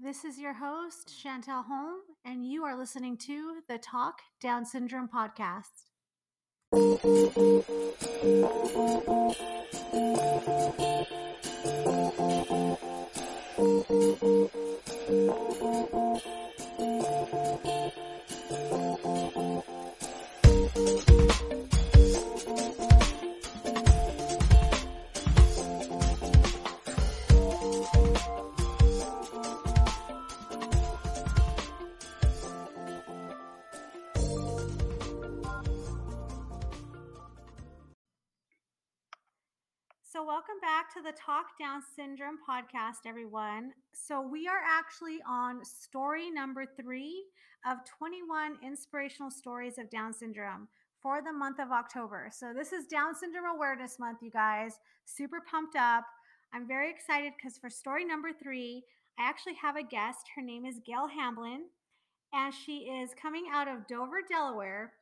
This is your host, Chantel Holm, and you are listening to the Talk Down Syndrome podcast. Back to the Talk Down Syndrome podcast, everyone. So, we are actually on story number three of 21 inspirational stories of Down syndrome for the month of October. So, this is Down Syndrome Awareness Month, you guys. Super pumped up. I'm very excited because for story number three, I actually have a guest. Her name is Gail Hamblin, and she is coming out of Dover, Delaware.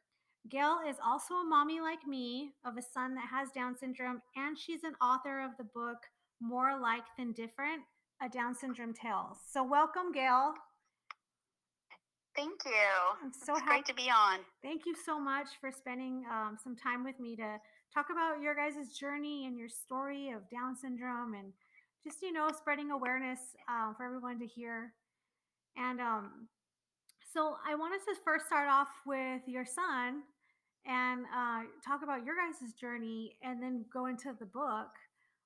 Gail is also a mommy like me of a son that has Down syndrome, and she's an author of the book More Like Than Different A Down Syndrome Tales. So, welcome, Gail. Thank you. I'm so it's happy. great to be on. Thank you so much for spending um, some time with me to talk about your guys' journey and your story of Down syndrome and just, you know, spreading awareness uh, for everyone to hear. And um, so I wanted to first start off with your son and uh, talk about your guys' journey and then go into the book.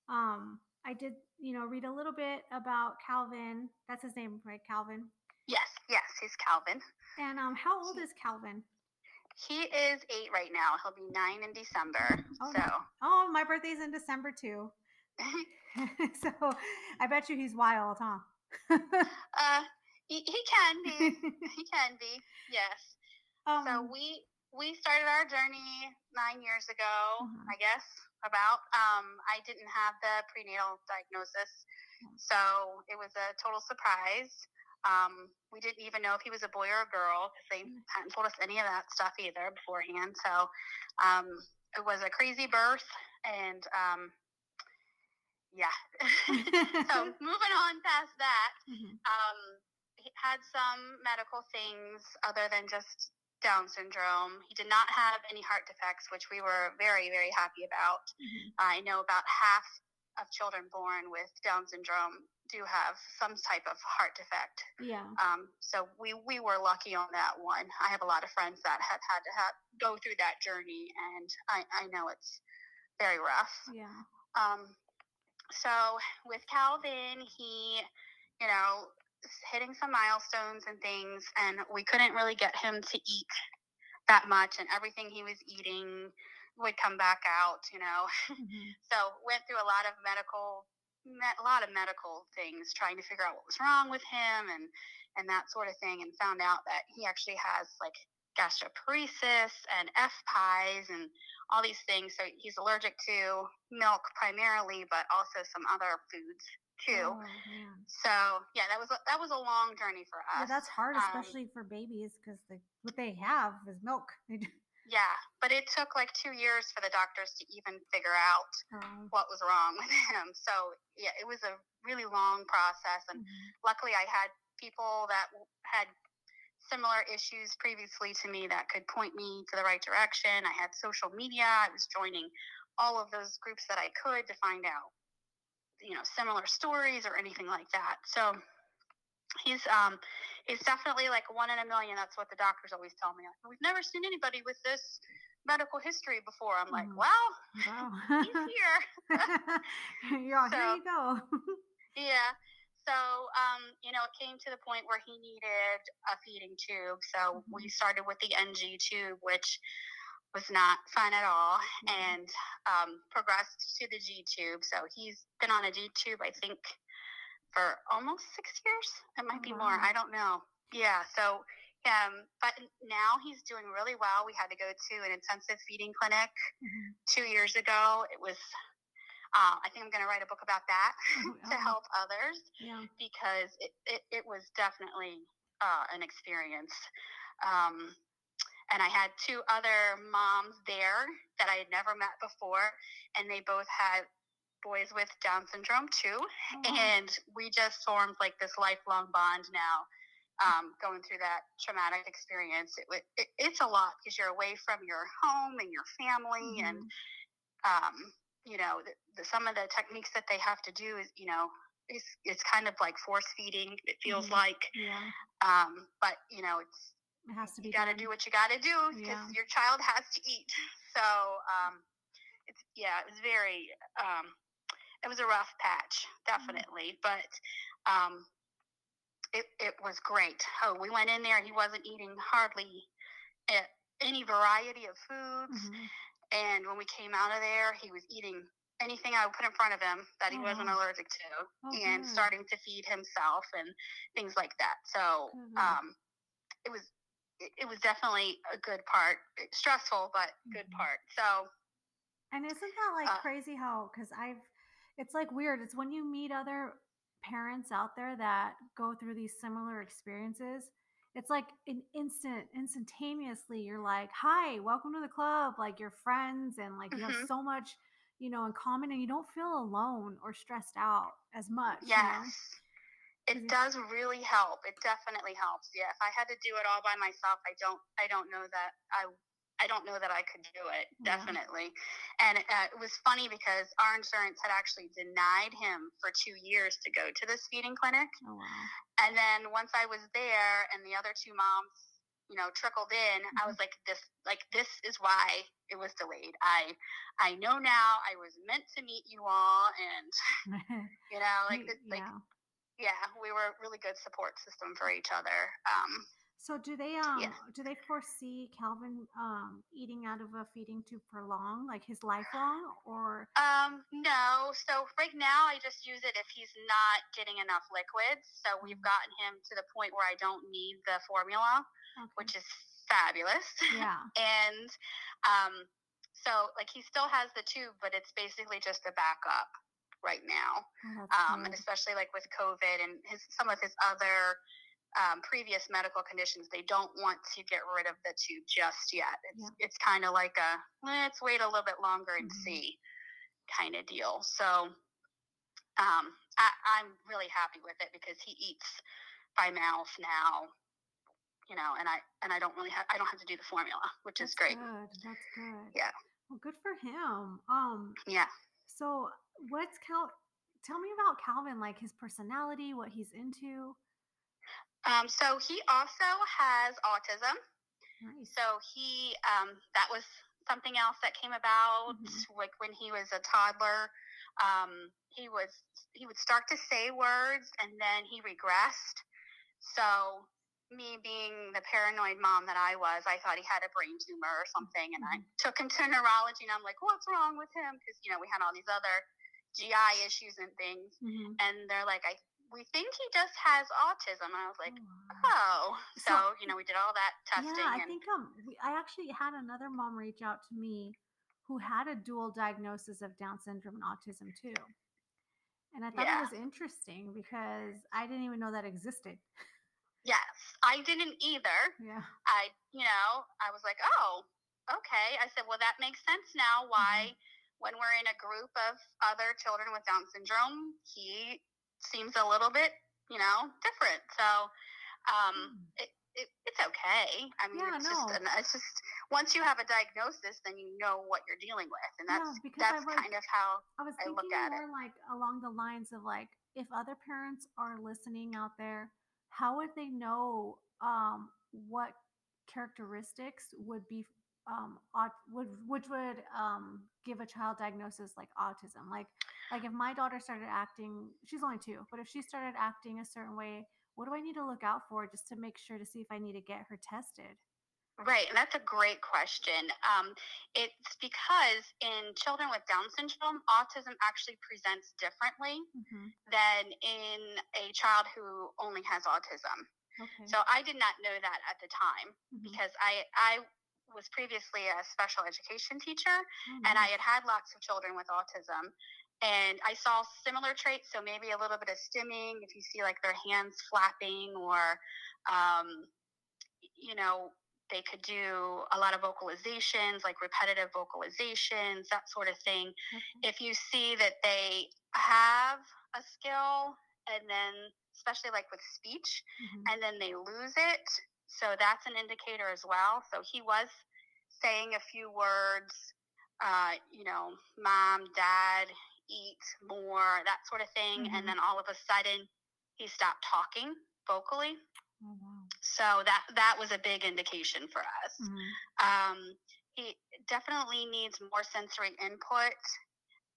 Um, I did, you know, read a little bit about Calvin. That's his name, right? Calvin. Yes, yes, he's Calvin. And um, how old is Calvin? He is eight right now. He'll be nine in December. Oh, so, Oh, my birthday's in December too. so I bet you he's wild, huh? uh, he, he can be. he can be. Yes. um, So we we started our journey nine years ago, Mhm. I guess. About. Um, I didn't have the prenatal diagnosis, so it was a total surprise. Um, we didn't even know if he was a boy or a girl because they Mm. hadn't told us any of that stuff either beforehand. So um, it was a crazy birth, and um, yeah. so moving on past that, Mhm. um, he had some medical things other than just Down syndrome. He did not have any heart defects, which we were very, very happy about. Mhm. I know about half of children born with Down syndrome do have some type of heart defect. yeah. Um, so we, we were lucky on that one. I have a lot of friends that have had to have, go through that journey, and I, I know it's very rough. Yeah. Um, so with Calvin, he, you know, hitting some milestones and things, and we couldn't really get him to eat that much, and everything he was eating would come back out, you know. Mhm. so went through a lot of medical, me- a lot of medical things, trying to figure out what was wrong with him, and and that sort of thing, and found out that he actually has like gastroparesis and F pies and all these things. So he's allergic to milk primarily, but also some other foods too. Oh. So yeah, that was a, that was a long journey for us. Yeah, that's hard, Um, especially for babies, because what they have is milk. Yeah, but it took like two years for the doctors to even figure out um, what was wrong with him. So yeah, it was a really long process, and mhm. luckily I had people that had similar issues previously to me that could point me to the right direction. I had social media. I was joining all of those groups that I could to find out, you know, similar stories or anything like that. So he's um he's definitely like one in a million. That's what the doctors always tell me. Like, We've never seen anybody with this medical history before. I'm like, Mhm. well, Wow. he's here. yeah, here you go. Yeah. So, um, you know, it came to the point where he needed a feeding tube. So we started with the NG tube, which was not fun at all, Mhm. and um, progressed to the G tube. So he's been on a G tube, I think, for almost six years. It might Oh, be more. I don't know. Yeah. So, um, but now he's doing really well. We had to go to an intensive feeding clinic Mhm. two years ago. It was. Uh, I think I'm going to write a book about that Oh, to oh. help others Yeah. because it, it, it was definitely uh, an experience. Um, and I had two other moms there that I had never met before, and they both had boys with Down syndrome too, Oh, and we just formed like this lifelong bond now. Um, going through that traumatic experience, it, it, it's a lot because you're away from your home and your family, and Mhm. um, you know, the, the, some of the techniques that they have to do is, you know, it's it's kind of like force feeding. It feels Mhm. like, yeah, um, but you know, it's it has to be you got to do what you got to do because Yeah. your child has to eat. So, um, it's yeah, it was very, um, it was a rough patch, definitely, but um, it it was great. Oh, we went in there and he wasn't eating hardly any variety of foods, Mhm. and when we came out of there, he was eating anything I would put in front of him that he Oh, wasn't allergic to, Oh, and good. starting to feed himself and things like that. So Good. um, it was it, was definitely a good part, stressful but good Mhm. part. So And isn't that like Uh, crazy how because I've it's like weird. It's when you meet other parents out there that go through these similar experiences. It's like an instant, instantaneously, you're like, "Hi, welcome to the club." Like you're friends, and like you have Mhm. so much, you know, in common, and you don't feel alone or stressed out as much. You know? It it- does really help. It definitely helps. Yeah, if I had to do it all by myself, I don't I don't know that I I don't know that I could do it. Yeah. Definitely. And uh, it was funny because our insurance had actually denied him for two years to go to this feeding clinic. Oh wow. And then once I was there and the other two moms, you know, trickled in, I Mhm. was like, this, like, this is why it was delayed. I, I know now I was meant to meet you all. And, you know, like, like, yeah. yeah, we were a really good support system for each other. Um, So do they um Yeah. do they foresee Calvin um eating out of a feeding tube for long, like his lifelong, or um, no. So right now I just use it if he's not getting enough liquids. So we've Mhm. gotten him to the point where I don't need the formula, okay. which is fabulous. yeah, and um, so like he still has the tube, but it's basically just a backup right now. oh, Um, and especially like with COVID and his some of his other um, previous medical conditions, they don't want to get rid of the tube just yet. It's Yeah. it's kind of like a let's wait a little bit longer and Mhm. see kind of deal. So um, I, I'm really happy with it because he eats by mouth now. You know, and I and I don't really have I don't have to do the formula, which That's is great. Good. That's good. Yeah. Well, good for him. Um. Yeah. So what's Cal? Tell me about Calvin, like his personality, what he's into. Um, so he also has autism. Nice. So he um, that was something else that came about Mhm. like when he was a toddler. Um, he was he would start to say words and then he regressed. So me being the paranoid mom that I was, I thought he had a brain tumor or something, and I took him to neurology, and I'm like, "What's wrong with him?" Because you know we had all these other GI issues and things, Mhm. and they're like, "I we think he just has autism," and I was like, Oh, "Oh." So, So- you know, we did all that testing, Yeah, I and think um I actually had another mom reach out to me who had a dual diagnosis of Down syndrome and autism too. And I thought Yeah. it was interesting because I didn't even know that existed. yes, I didn't either. Yeah. I, you know, I was like, "Oh, okay." I said, "Well, that makes sense now. Why?" When we're in a group of other children with Down syndrome, he seems a little bit, you know, different. So, um, Hmm. it, it, it's okay. I mean, Yeah, it's just, no. an, it's just once you have a diagnosis, then you know what you're dealing with, and that's that's was- kind of how. I was I thinking look at it. more like along the lines of like if other parents are listening out there, how would they know um, what characteristics would be um, aut- would which would um, give a child diagnosis like autism? Like like if my daughter started acting, she's only two, but if she started acting a certain way, what do I need to look out for just to make sure to see if I need to get her tested? Right, and that's a great question. Um, it's because in children with Down syndrome, autism actually presents differently hmm than in a child who only has autism. Okay. So I did not know that at the time Mhm. because I I was previously a special education teacher Oh, and I had had lots of children with autism. And I saw similar traits, so maybe a little bit of stimming, if you see like their hands flapping or, um, you know, they could do a lot of vocalizations, like repetitive vocalizations, that sort of thing. Okay. If you see that they have a skill and then, especially like with speech, Mhm. and then they lose it, so that's an indicator as well. So he was saying a few words, uh, you know, mom, dad, eat more, that sort of thing. Mhm. And then all of a sudden, he stopped talking vocally. Wow. So that that was a big indication for us. Mhm. Um, he definitely needs more sensory input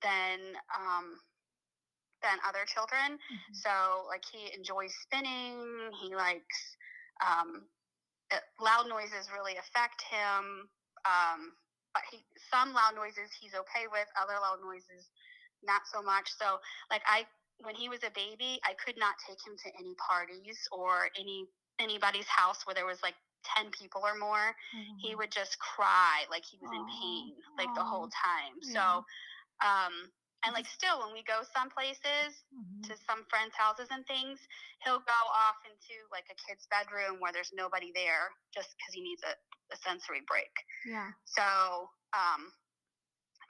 than um, than other children. Mhm. So like he enjoys spinning. He likes um, uh, loud noises really affect him. Um, but he some loud noises he's okay with. Other loud noises not so much. So like I when he was a baby, I could not take him to any parties or any anybody's house where there was like 10 people or more. Oh, He would just cry like he was in pain like the whole time. yeah. So um and like still when we go some places Mhm. to some friends' houses and things, he'll go off into like a kid's bedroom where there's nobody there just because he needs a, a sensory break. Yeah. So, um,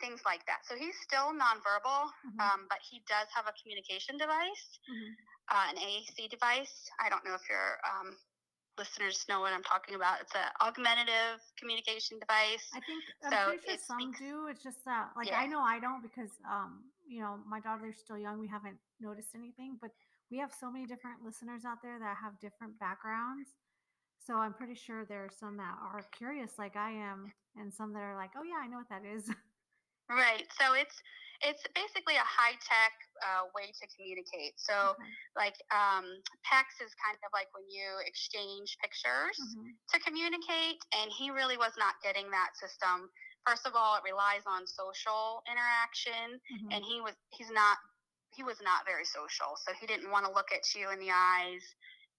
things like that. So he's still nonverbal, Mhm. um, but he does have a communication device, Mhm. Uh, an AAC device. I don't know if your um, listeners know what I'm talking about. It's an augmentative communication device. I think I'm So pretty sure some speaks- do. It's just that, like, Yeah. I know I don't because, um, you know, my daughter's still young. We haven't noticed anything, but we have so many different listeners out there that have different backgrounds. So I'm pretty sure there are some that are curious, like I am, and some that are like, oh yeah, I know what that is. Right. So it's it's basically a high tech uh, way to communicate. So Okay. like um, PECS is kind of like when you exchange pictures Mhm. to communicate, and he really was not getting that system. First of all, it relies on social interaction, Mhm. and he was he's not he was not very social, so he didn't want to look at you in the eyes.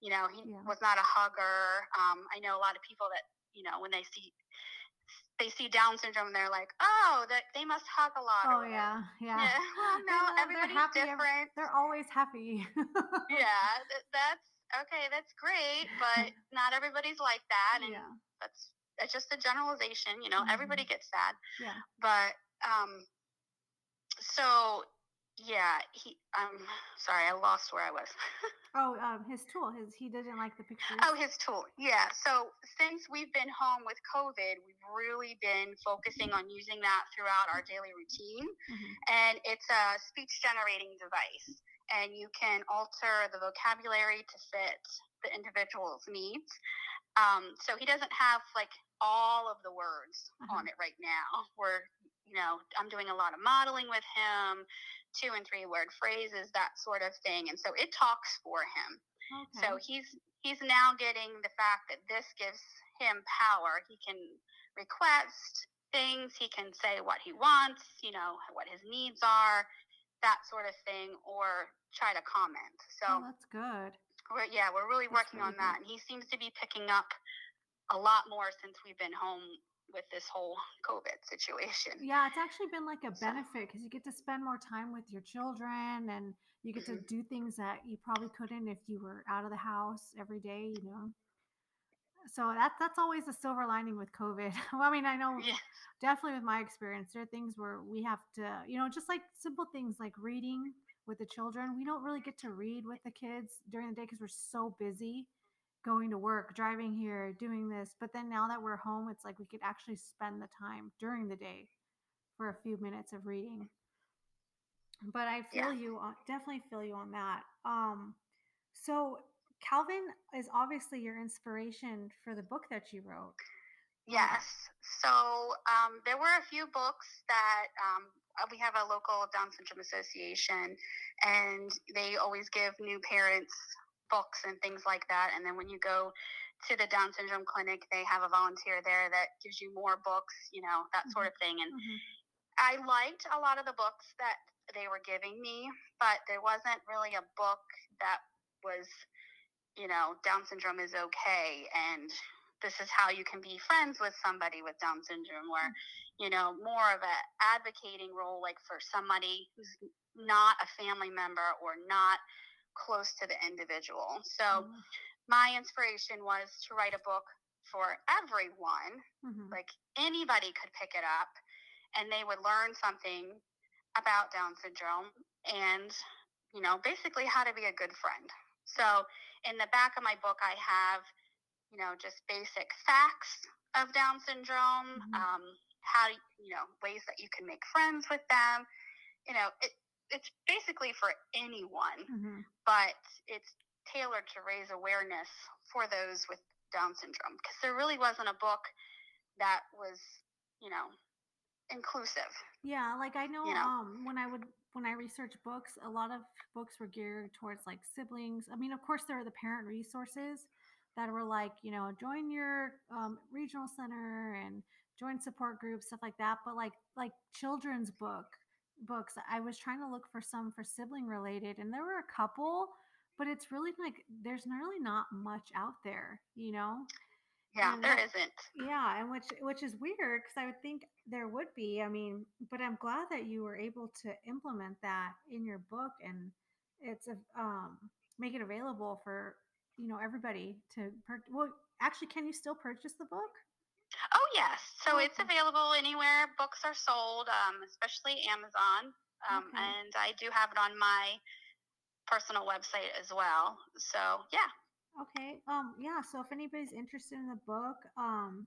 You know, he Yeah. was not a hugger. Um, I know a lot of people that you know when they see they see Down syndrome, and they're like, oh, that they must hug a lot. Oh yeah, yeah. Yeah. Well, no, they're everybody's happy different. They're always happy. yeah, that's okay. That's great, but not everybody's like that, and yeah. that's that's just a generalization. You know, Mhm. everybody gets sad, Yeah. but um, so yeah, he. I'm sorry, I lost where I was. Oh, um, his tool. His he didn't like the pictures. Oh, his tool. Yeah. So since we've been home with COVID, we've really been focusing on using that throughout our daily routine. Mhm. And it's a speech generating device. And you can alter the vocabulary to fit the individual's needs. Um, so he doesn't have like all of the words on it right now. We're, you know, I'm doing a lot of modeling with him, two and three word phrases, that sort of thing. And so it talks for him. Okay. So he's he's now getting the fact that this gives him power. He can request things. He can say what he wants. You know what his needs are, that sort of thing, or try to comment. oh, So that's good. we're, yeah, we're really That's working really on that, and he seems to be picking up a lot more since we've been home with this whole COVID situation. Yeah, it's actually been like a So- benefit because you get to spend more time with your children and you get to Mhm. do things that you probably couldn't if you were out of the house every day, you know. So that's that's always a silver lining with COVID. well, I mean, I know Yeah. definitely with my experience, there are things where we have to, you know, just like simple things like reading with the children. We don't really get to read with the kids during the day because we're so busy going to work, driving here, doing this. But then now that we're home, it's like we could actually spend the time during the day for a few minutes of reading. But I Yeah. feel you on definitely feel you on that. Um so Calvin is obviously your inspiration for the book that you wrote. Yes. So um, there were a few books that um, uh, we have a local Down Syndrome Association, and they always give new parents books and things like that. And then when you go to the Down Syndrome clinic, they have a volunteer there that gives you more books, you know, that sort of thing. And Mhm. I liked a lot of the books that they were giving me, but there wasn't really a book that was, you know, Down syndrome is okay and this is how you can be friends with somebody with Down syndrome or, you know, more of a advocating role like for somebody who's not a family member or not close to the individual. So Mhm. my inspiration was to write a book for everyone. Mhm. Like anybody could pick it up and they would learn something about Down syndrome and, you know, basically how to be a good friend. So in the back of my book, I have, you know, just basic facts of Down syndrome, Mhm. um, how, you know, ways that you can make friends with them. You know, it, it's basically for anyone Mhm. but it's tailored to raise awareness for those with Down syndrome because there really wasn't a book that was, you know, inclusive. Yeah, like I know You know? um when I would when I research books, a lot of books were geared towards like siblings. I mean, of course there are the parent resources that were like, you know, join your um, regional center and join support groups, stuff like that. But like like children's book books, I was trying to look for some for sibling related and there were a couple, but it's really like there's really not much out there, you know? Yeah, And there that, isn't. yeah, and which which is weird because I would think there would be. I mean, but I'm glad that you were able to implement that in your book and it's a um make it available for you know everybody to per- well actually can you still purchase the book? Oh, yes. So it's available anywhere books are sold, um, especially Amazon. Um, Okay. and I do have it on my personal website as well. So, yeah. Okay. Um yeah, so if anybody's interested in the book, um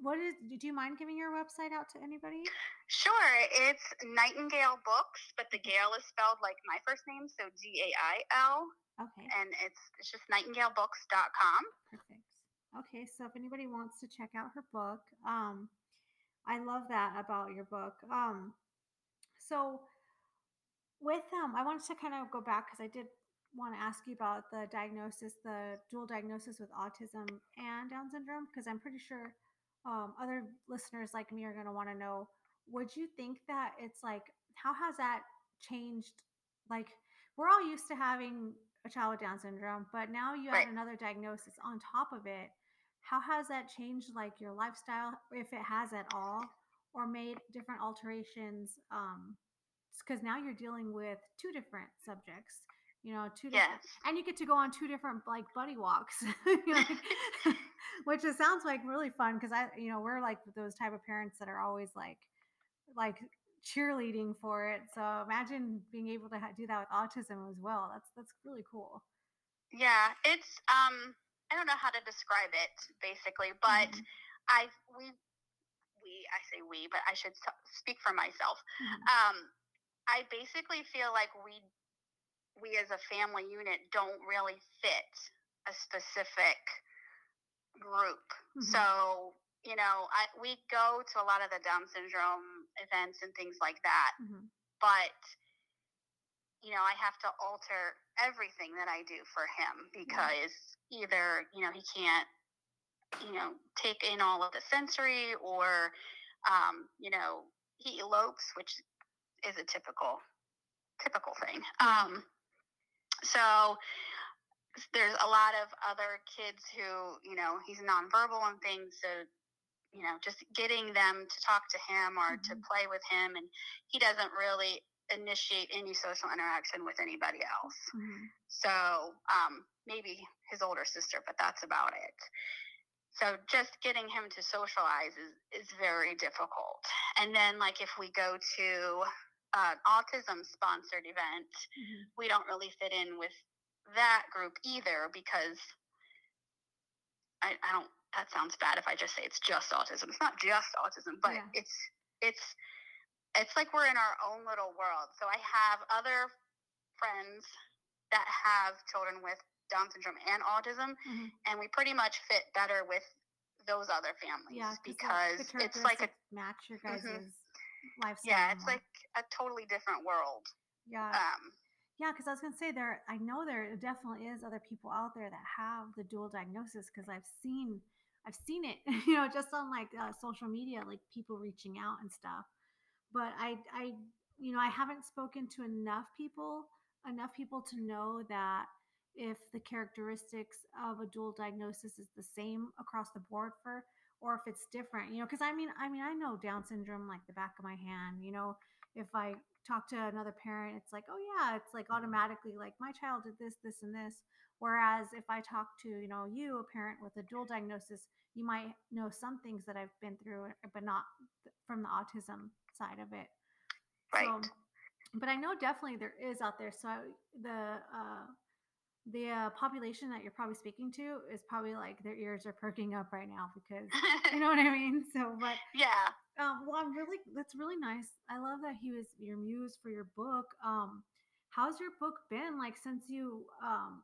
what is do you mind giving your website out to anybody? Sure, it's Nightingail Books, but the Gale is spelled like my first name, so G A I L, Okay. and it's it's just nightingailbooks.com. Perfect. Okay, so if anybody wants to check out her book, um, I love that about your book. Um, so with um, I wanted to kind of go back because I did want to ask you about the diagnosis, the dual diagnosis with autism and Down syndrome, because I'm pretty sure um, other listeners like me are going to want to know. Would you think that it's like how has that changed? Like we're all used to having a child with Down syndrome, but now you Right. add another diagnosis on top of it. How has that changed like your lifestyle, if it has at all, or made different alterations? Um, because now you're dealing with two different subjects you know two different Yes. and you get to go on two different like buddy walks like, which it sounds like really fun because i you know we're like those type of parents that are always like like cheerleading for it so imagine being able to ha- do that with autism as well that's that's really cool yeah, it's um I don't know how to describe it basically, but Mhm, I we we I say we, but I should speak for myself. mhm, Um I basically feel like we we as a family unit don't really fit a specific group. Mhm. So, you know, I we go to a lot of the Down syndrome events and things like that, mhm. but you know, I have to alter everything that I do for him because either, you know, he can't, you know, take in all of the sensory or, um, you know, he elopes, which is a typical, typical thing. Um, so there's a lot of other kids who, you know, he's nonverbal and things. So, you know, just getting them to talk to him or to Mhm. play with him. And he doesn't really initiate any social interaction with anybody else. Mhm. So um, maybe his older sister, but that's about it. So just getting him to socialize is, is very difficult. And then, like, if we go to an autism sponsored event, Mhm. we don't really fit in with that group either because I, I don't, that sounds bad if I just say it's just autism. It's not just autism, but Yeah. it's, it's, it's like we're in our own little world. So I have other friends that have children with Down syndrome and autism, Mhm. and we pretty much fit better with those other families yeah because it's like a match your guys' Mhm. lifestyle yeah, it's like a totally different world. yeah Um, Yeah, because I was gonna say there. I know there definitely is other people out there that have the dual diagnosis because I've seen, I've seen it, you know, just on like uh, social media, like people reaching out and stuff. But I, I, you know, I haven't spoken to enough people, enough people to know that if the characteristics of a dual diagnosis is the same across the board for, or if it's different, you know, because I mean, I mean, I know Down syndrome like the back of my hand. You know, if I talk to another parent, it's like, oh yeah, it's like mm-hmm. automatically like my child did this, this, and this. Whereas if I talk to, you know, you, a parent with a dual diagnosis, you might know some things that I've been through, but not from the autism side of it. Right. So, but I know definitely there is out there. So the uh, the uh, population that you're probably speaking to is probably like their ears are perking up right now because you know what I mean. So, but yeah, um, well, I'm really that's really nice. I love that he was your muse for your book. Um, how's your book been like since you um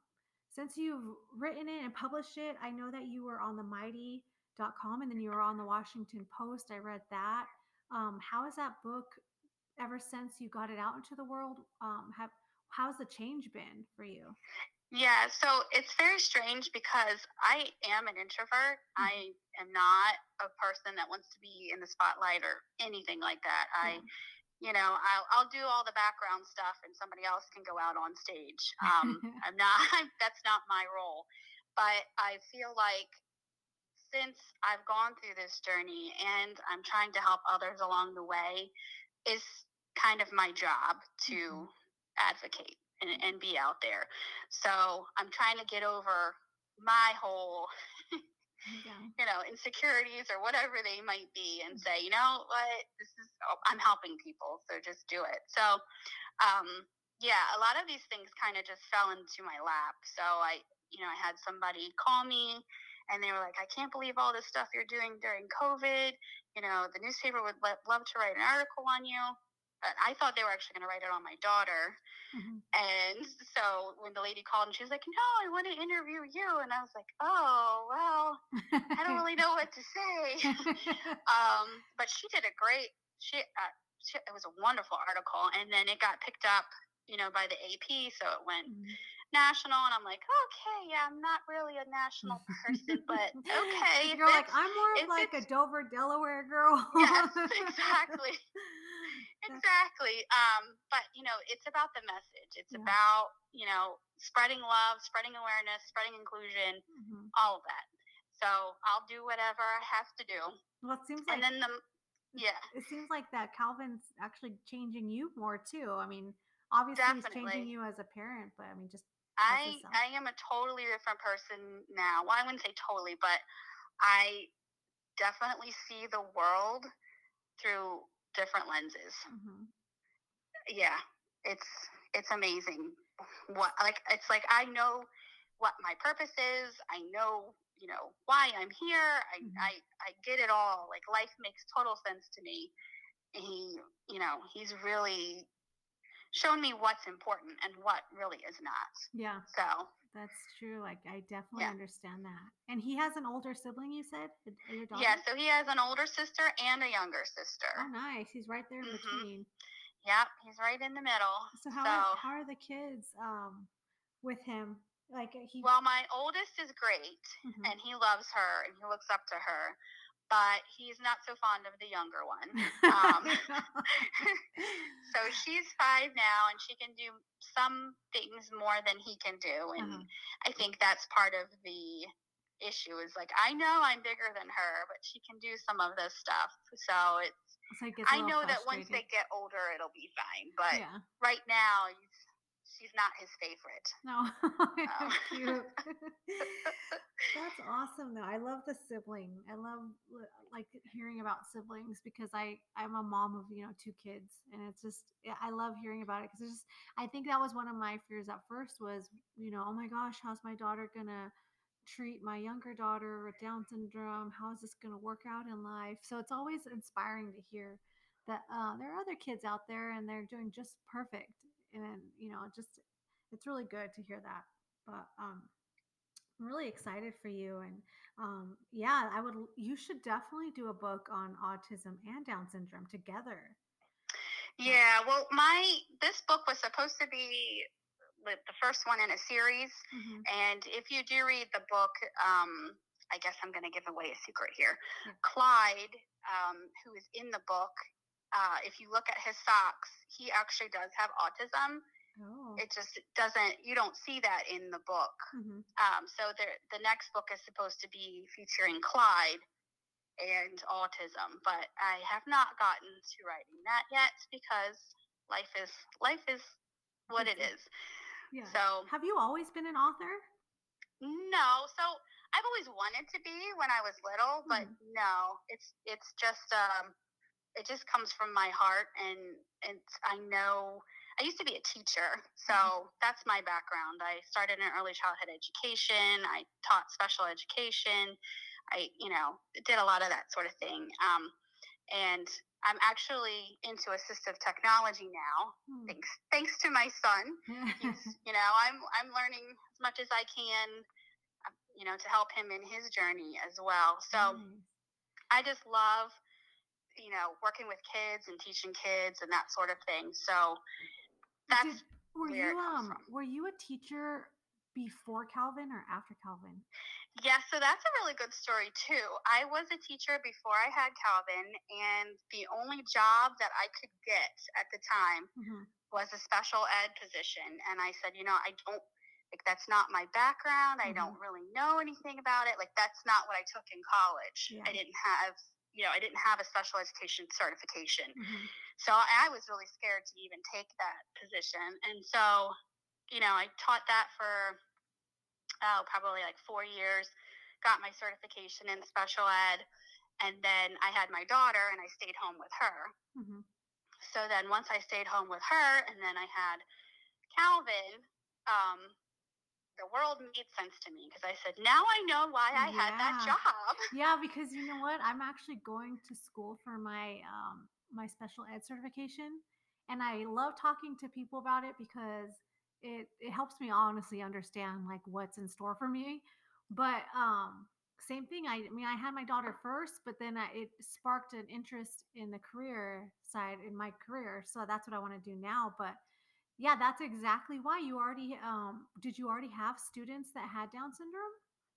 since you've written it and published it? I know that you were on the Mighty.com and then you were on the Washington Post. I read that. Um, how has that book ever since you got it out into the world? Um, have how's the change been for you? Yeah, so it's very strange because I am an introvert. Mm-hmm. I am not a person that wants to be in the spotlight or anything like that. I, you know, I'll, I'll do all the background stuff and somebody else can go out on stage. Um, I'm not, that's not my role. But I feel like since I've gone through this journey and I'm trying to help others along the way, is kind of my job to mm-hmm. advocate and, and be out there. So I'm trying to get over my whole, yeah. you know, insecurities or whatever they might be and say, you know what, this is, oh, I'm helping people. So just do it. So, um, yeah, a lot of these things kind of just fell into my lap. So I, you know, I had somebody call me and they were like, I can't believe all this stuff you're doing during COVID. You know, the newspaper would love to write an article on you. I thought they were actually going to write it on my daughter. Mm-hmm. And so when the lady called and she was like, No, I want to interview you. And I was like, Oh, well, I don't really know what to say. um, but she did a great, she, uh, she, it was a wonderful article. And then it got picked up, you know, by the AP. So it went. Mm-hmm national and I'm like, okay, yeah, I'm not really a national person, but okay. You're like, I'm more of like a Dover, Delaware girl. yes, exactly exactly. Um, but you know, it's about the message. It's yeah. about you know spreading love, spreading awareness, spreading inclusion, mm-hmm. all of that. So I'll do whatever I have to do. Well, it seems like, and then the yeah, it seems like that Calvin's actually changing you more too. I mean, obviously Definitely. he's changing you as a parent, but I mean, just I I am a totally different person now. Well, I wouldn't say totally, but I definitely see the world through different lenses. Mm-hmm. Yeah, it's it's amazing. What like it's like I know what my purpose is. I know you know why I'm here. I mm-hmm. I I get it all. Like life makes total sense to me. He you know he's really shown me what's important and what really is not. Yeah. So that's true. Like I definitely yeah. understand that. And he has an older sibling, you said? Yeah, so he has an older sister and a younger sister. Oh nice. He's right there in mm-hmm. between. Yep, he's right in the middle. So how so, are, how are the kids um with him? Like he Well, my oldest is great mm-hmm. and he loves her and he looks up to her but he's not so fond of the younger one. Um, so she's five now, and she can do some things more than he can do, and uh-huh. I think that's part of the issue. Is like I know I'm bigger than her, but she can do some of this stuff. So it's. So it I know that once they get older, it'll be fine. But yeah. right now, he's she's not his favorite. No, cute. That's awesome though. I love the sibling. I love like hearing about siblings because I I'm a mom of you know two kids and it's just I love hearing about it because just I think that was one of my fears at first was you know oh my gosh how's my daughter gonna treat my younger daughter with Down syndrome? How is this going to work out in life? So it's always inspiring to hear that uh, there are other kids out there and they're doing just perfect and you know just it's really good to hear that but um i'm really excited for you and um yeah i would you should definitely do a book on autism and down syndrome together yeah well my this book was supposed to be the first one in a series mm-hmm. and if you do read the book um I guess I'm going to give away a secret here. Yeah. Clyde, um, who is in the book, uh, if you look at his socks, he actually does have autism. Oh. It just doesn't. You don't see that in the book. Mm-hmm. Um, so there, the next book is supposed to be featuring Clyde and autism, but I have not gotten to writing that yet because life is life is what it is. Yeah. So Have you always been an author? no, so I've always wanted to be when I was little, but Mhm. no, it's it's just um it just comes from my heart and and I know I used to be a teacher, so Mhm. that's my background. I started in early childhood education. I taught special education. I, you know, did a lot of that sort of thing. Um, and I'm actually into assistive technology now, Hmm. thanks thanks to my son. He's, you know, I'm I'm learning as much as I can, uh, you know, to help him in his journey as well. So. I just love, you know, working with kids and teaching kids and that sort of thing. So that's Did, were where you um were you a teacher before Calvin or after Calvin? Yes, so that's a really good story too. I was a teacher before I had Calvin, and the only job that I could get at the time hmm was a special ed position. And I said, you know, I don't, like, that's not my background. I don't really know anything about it. Like, that's not what I took in college. Yeah. I didn't have, you know, I didn't have a special education certification. hmm So I was really scared to even take that position. And so, you know, I taught that for oh, probably like four years, got my certification in special ed, and then I had my daughter and I stayed home with her. hmm So then once I stayed home with her and then I had Calvin, um, the world made sense to me because I said, now I know why I had that job. Yeah, because you know what? I'm actually going to school for my um my special ed certification and I love talking to people about it because it it helps me honestly understand like what's in store for me. But um same thing. I, I mean, I had my daughter first, but then I, it sparked an interest in the career side in my career. So that's what I want to do now. But yeah, that's exactly why you already um did you already have students that had Down syndrome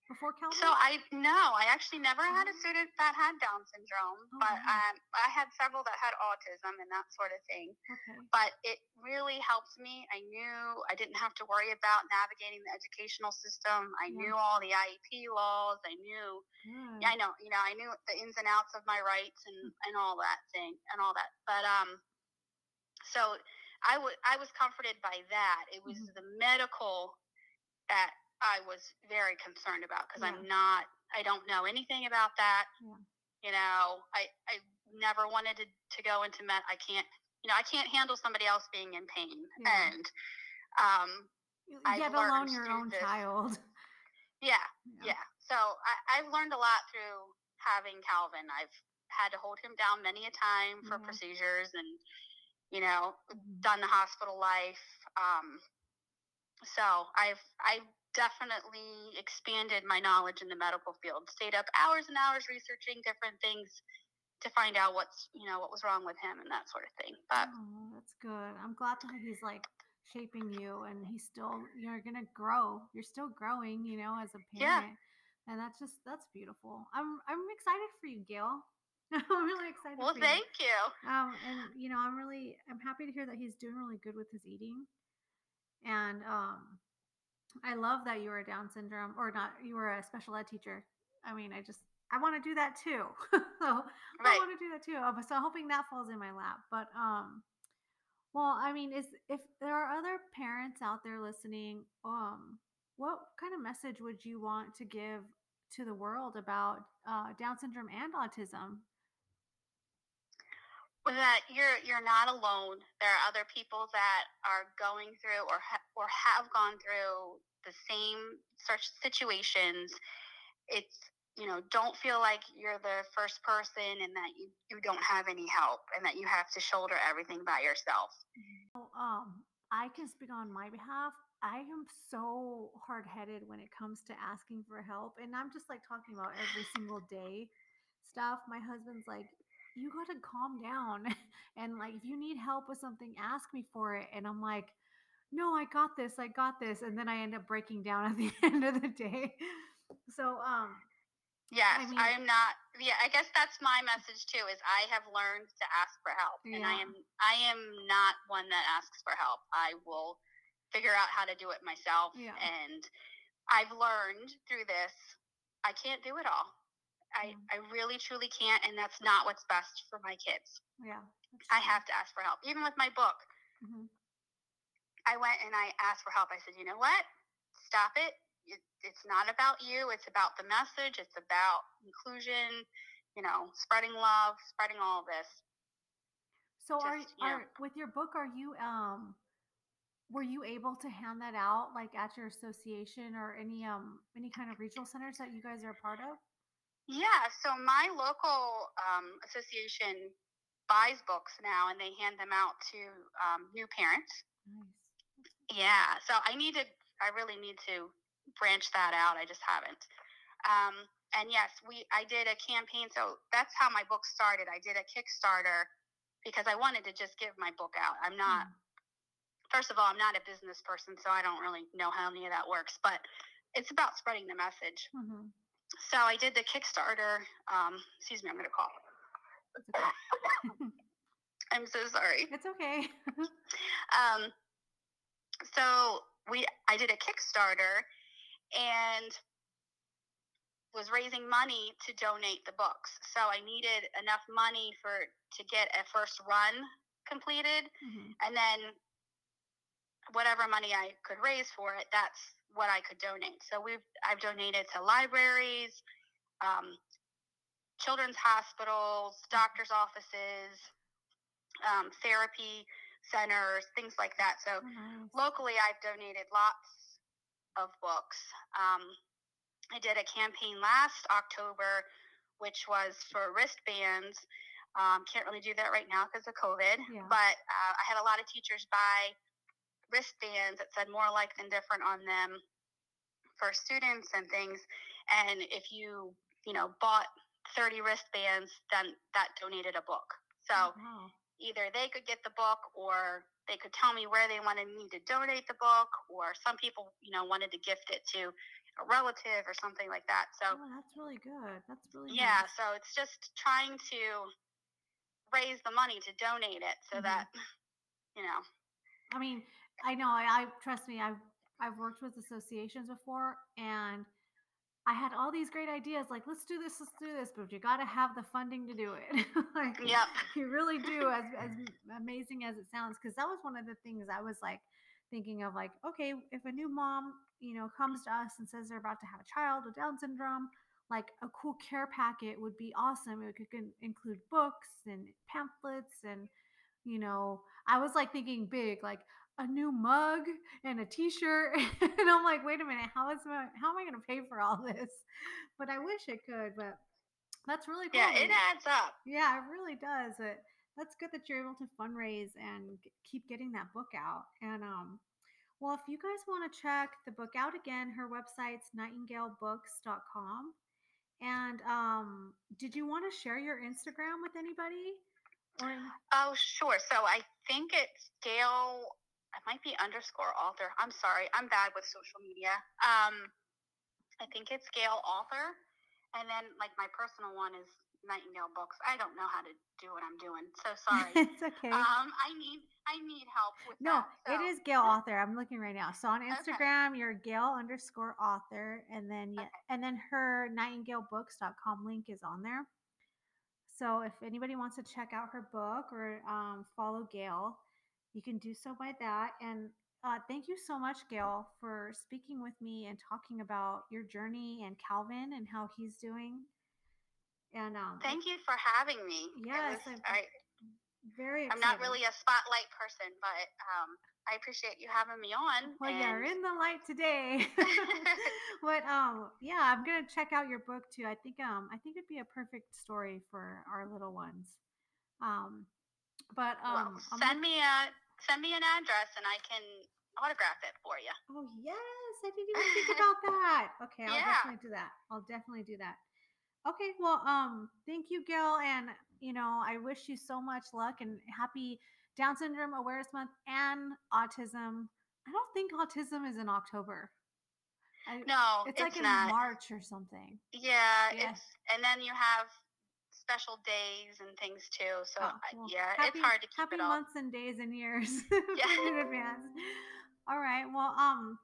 before Calvin? So I no, I actually never had a Oh. student that had Down syndrome, Oh, but um, I had several that had autism and that sort of thing. okay. but it really helped me. I knew I didn't have to worry about navigating the educational system. I Yeah. knew all the IEP laws. I knew, yeah, I know, you know, I knew the ins and outs of my rights and and all that thing and all that. But um, so I was I was comforted by that. It was Mhm. the medical that I was very concerned about because Yeah. I'm not. I don't know anything about that. Yeah. You know, I I never wanted to to go into med. I can't. You know, I can't handle somebody else being in pain. Yeah. And um, Y- I've alone your own this. child. yeah, yeah. So I, I've learned a lot through having Calvin. I've had to hold him down many a time for Yeah. procedures and you know Mhm. done the hospital life. Um, so I've I've definitely expanded my knowledge in the medical field. Stayed up hours and hours researching different things to find out what's you know what was wrong with him and that sort of thing. But Oh, that's good. I'm glad that he's like shaping you and he's still you're gonna grow. You're still growing, you know, as a parent. Yeah. parent. And that's just that's beautiful. I'm I'm excited for you, Gail. I'm really excited well, for you. thank you. Um, and you know, I'm really I'm happy to hear that he's doing really good with his eating. And um I love that you were Down syndrome or not you were a special ed teacher. I mean, I just I want to do that too. so I Right. want to do that too. Uh, So hoping that falls in my lap. But um well, I mean, is if there are other parents out there listening, um, what kind of message would you want to give to the world about uh, Down syndrome and autism? That you're you're not alone. There are other people that are going through or ha- or have gone through the same such situations. It's you know don't feel like you're the first person and that you, you don't have any help and that you have to shoulder everything by yourself. Um, I can speak on my behalf. I am so hard headed when it comes to asking for help. And I'm just like talking about every single day stuff. My husband's like, you got to calm down. and like, if you need help with something, ask me for it. And I'm like, no, I got this. I got this. And then I end up breaking down at the end of the day. So, um, Yes, mean- I am not. Yeah, I guess that's my message too. Is I have learned to ask for help, and I am I am not one that asks for help. I will figure out how to do it myself, Yeah. and I've learned through this I can't do it all. I I really truly can't, and that's not what's best for my kids. yeah. I have to ask for help, even with my book. mm-hmm. I went and I asked for help. I said, you know what? Stop it. it. It's not about you. It's about the message. It's about inclusion, you know, spreading love, spreading all this. So Just, are, are with your book, are you um were you able to hand that out like at your association or any um any kind of regional centers that you guys are a part of? Yeah, so my local um, association buys books now and they hand them out to um, new parents. Nice. Yeah, so I need to, I really need to branch that out. I just haven't. Um, and yes, we, I did a campaign. So that's how my book started. I did a Kickstarter because I wanted to just give my book out. I'm not, mm first of all, I'm not a business person, so I don't really know how any of that works, but it's about spreading the message. Mm-hmm. So I did the Kickstarter. Um, excuse me, I'm going to call. Okay. I'm so sorry. It's okay. um, so we, I did a Kickstarter, and was raising money to donate the books. So I needed enough money for to get a first run completed, mm-hmm. and then whatever money I could raise for it, that's what I could donate. So we've I've donated to libraries, um, children's hospitals, doctors' offices, um, therapy centers, things like that. So nice. locally, I've donated lots of books. Um, I did a campaign last October, which was for wristbands. Um, can't really do that right now because of COVID, yeah. but uh, I had a lot of teachers buy wristbands that said more alike than different on them for students and things. And if you, you know, bought 30 wristbands, then that donated a book. So wow. either they could get the book or they could tell me where they wanted me to donate the book, or some people, you know, wanted to gift it to a relative or something like that. So oh, that's really good. That's really yeah. Nice. So it's just trying to raise the money to donate it so mm-hmm. that you know. I mean, I know. I, I trust me. I've I've worked with associations before, and I had all these great ideas. Like, let's do this, let's do this, but you got to have the funding to do it. like, yeah, you really do. As as amazing as it sounds, because that was one of the things I was like thinking of. Like, okay, if a new mom, you know, comes to us and says they're about to have a child with Down syndrome, like a cool care packet would be awesome. It could include books and pamphlets and you know, I was like thinking big, like a new mug and a t-shirt and i'm like wait a minute how is my, how am i going to pay for all this? But i wish it could but that's really cool yeah it adds up. Yeah it really does it that's good that you're able to fundraise and keep getting that book out and um well if you guys want to check the book out again her website's nightingailbooks.com and um did you want to share your instagram with anybody? Or... oh sure so i think it's gail it might be underscore author. I'm sorry, I'm bad with social media. Um, I think it's Gail Author, and then like my personal one is Nightingail Books. I don't know how to do what I'm doing, so sorry. it's okay. Um, I need I need help with no. That, so. It is Gail Author. I'm looking right now. So on Instagram, okay. you're Gail underscore Author, and then yeah, okay. and then her NightingailBooks.com link is on there. So if anybody wants to check out her book or um, follow Gail, you can do so by that. And uh, thank you so much, Gail, for speaking with me and talking about your journey and Calvin and how he's doing. And um, thank you for having me. Yes, was, I, very. Excited. I'm not really a spotlight person, but um, I appreciate you having me on. Well, and... you're in the light today. but um, yeah, I'm gonna check out your book too. I think um, I think it'd be a perfect story for our little ones. Um, but um, well, send me a send me an address and I can autograph it for you. Oh yes, I didn't even think about that. Okay, I'll yeah. definitely do that. I'll definitely do that. Okay, well, um, thank you, Gail, and you know, I wish you so much luck and happy Down Syndrome Awareness Month and Autism. I don't think autism is in October. I, no, it's, it's like in not. March or something. Yeah, yeah, it's and then you have special days and things too. So oh, well, yeah, happy, it's hard to keep happy it all. months and days and years yeah. in advance. All right. Well, um,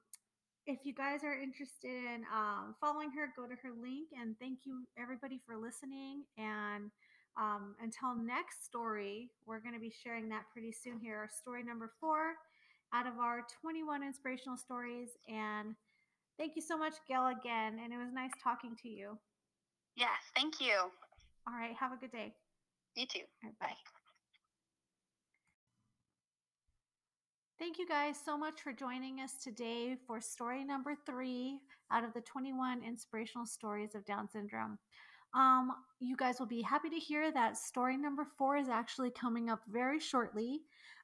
if you guys are interested in um, following her, go to her link. And thank you everybody for listening. And Um, until next story, we're going to be sharing that pretty soon here. Our Story number four out of our 21 inspirational stories. And thank you so much, Gail, again. And it was nice talking to you. Yes, thank you. All right. Have a good day. You too. Right, bye. Thank you guys so much for joining us today for story number three out of the 21 inspirational stories of Down syndrome. Um, you guys will be happy to hear that story number four is actually coming up very shortly.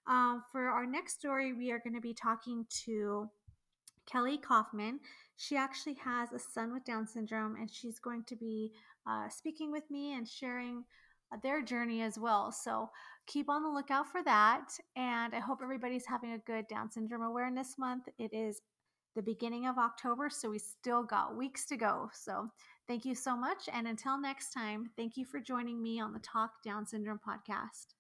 Um, for our next story, we are going to be talking to Kelly Kaufman. She actually has a son with Down syndrome, and she's going to be uh, speaking with me and sharing uh, their journey as well. So keep on the lookout for that. And I hope everybody's having a good Down Syndrome Awareness Month. It is the beginning of October, so we still got weeks to go. So thank you so much. And until next time, thank you for joining me on the Talk Down Syndrome podcast.